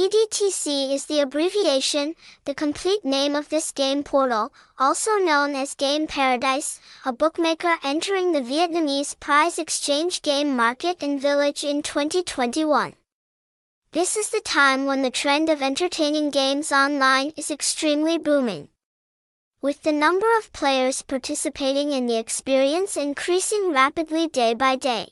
TDTC is the abbreviation, the complete name of this game portal, also known as Game Paradise, a bookmaker entering the Vietnamese prize exchange game market and Village in 2021. This is the time when the trend of entertaining games online is extremely booming. With the number of players participating in the experience increasing rapidly day by day.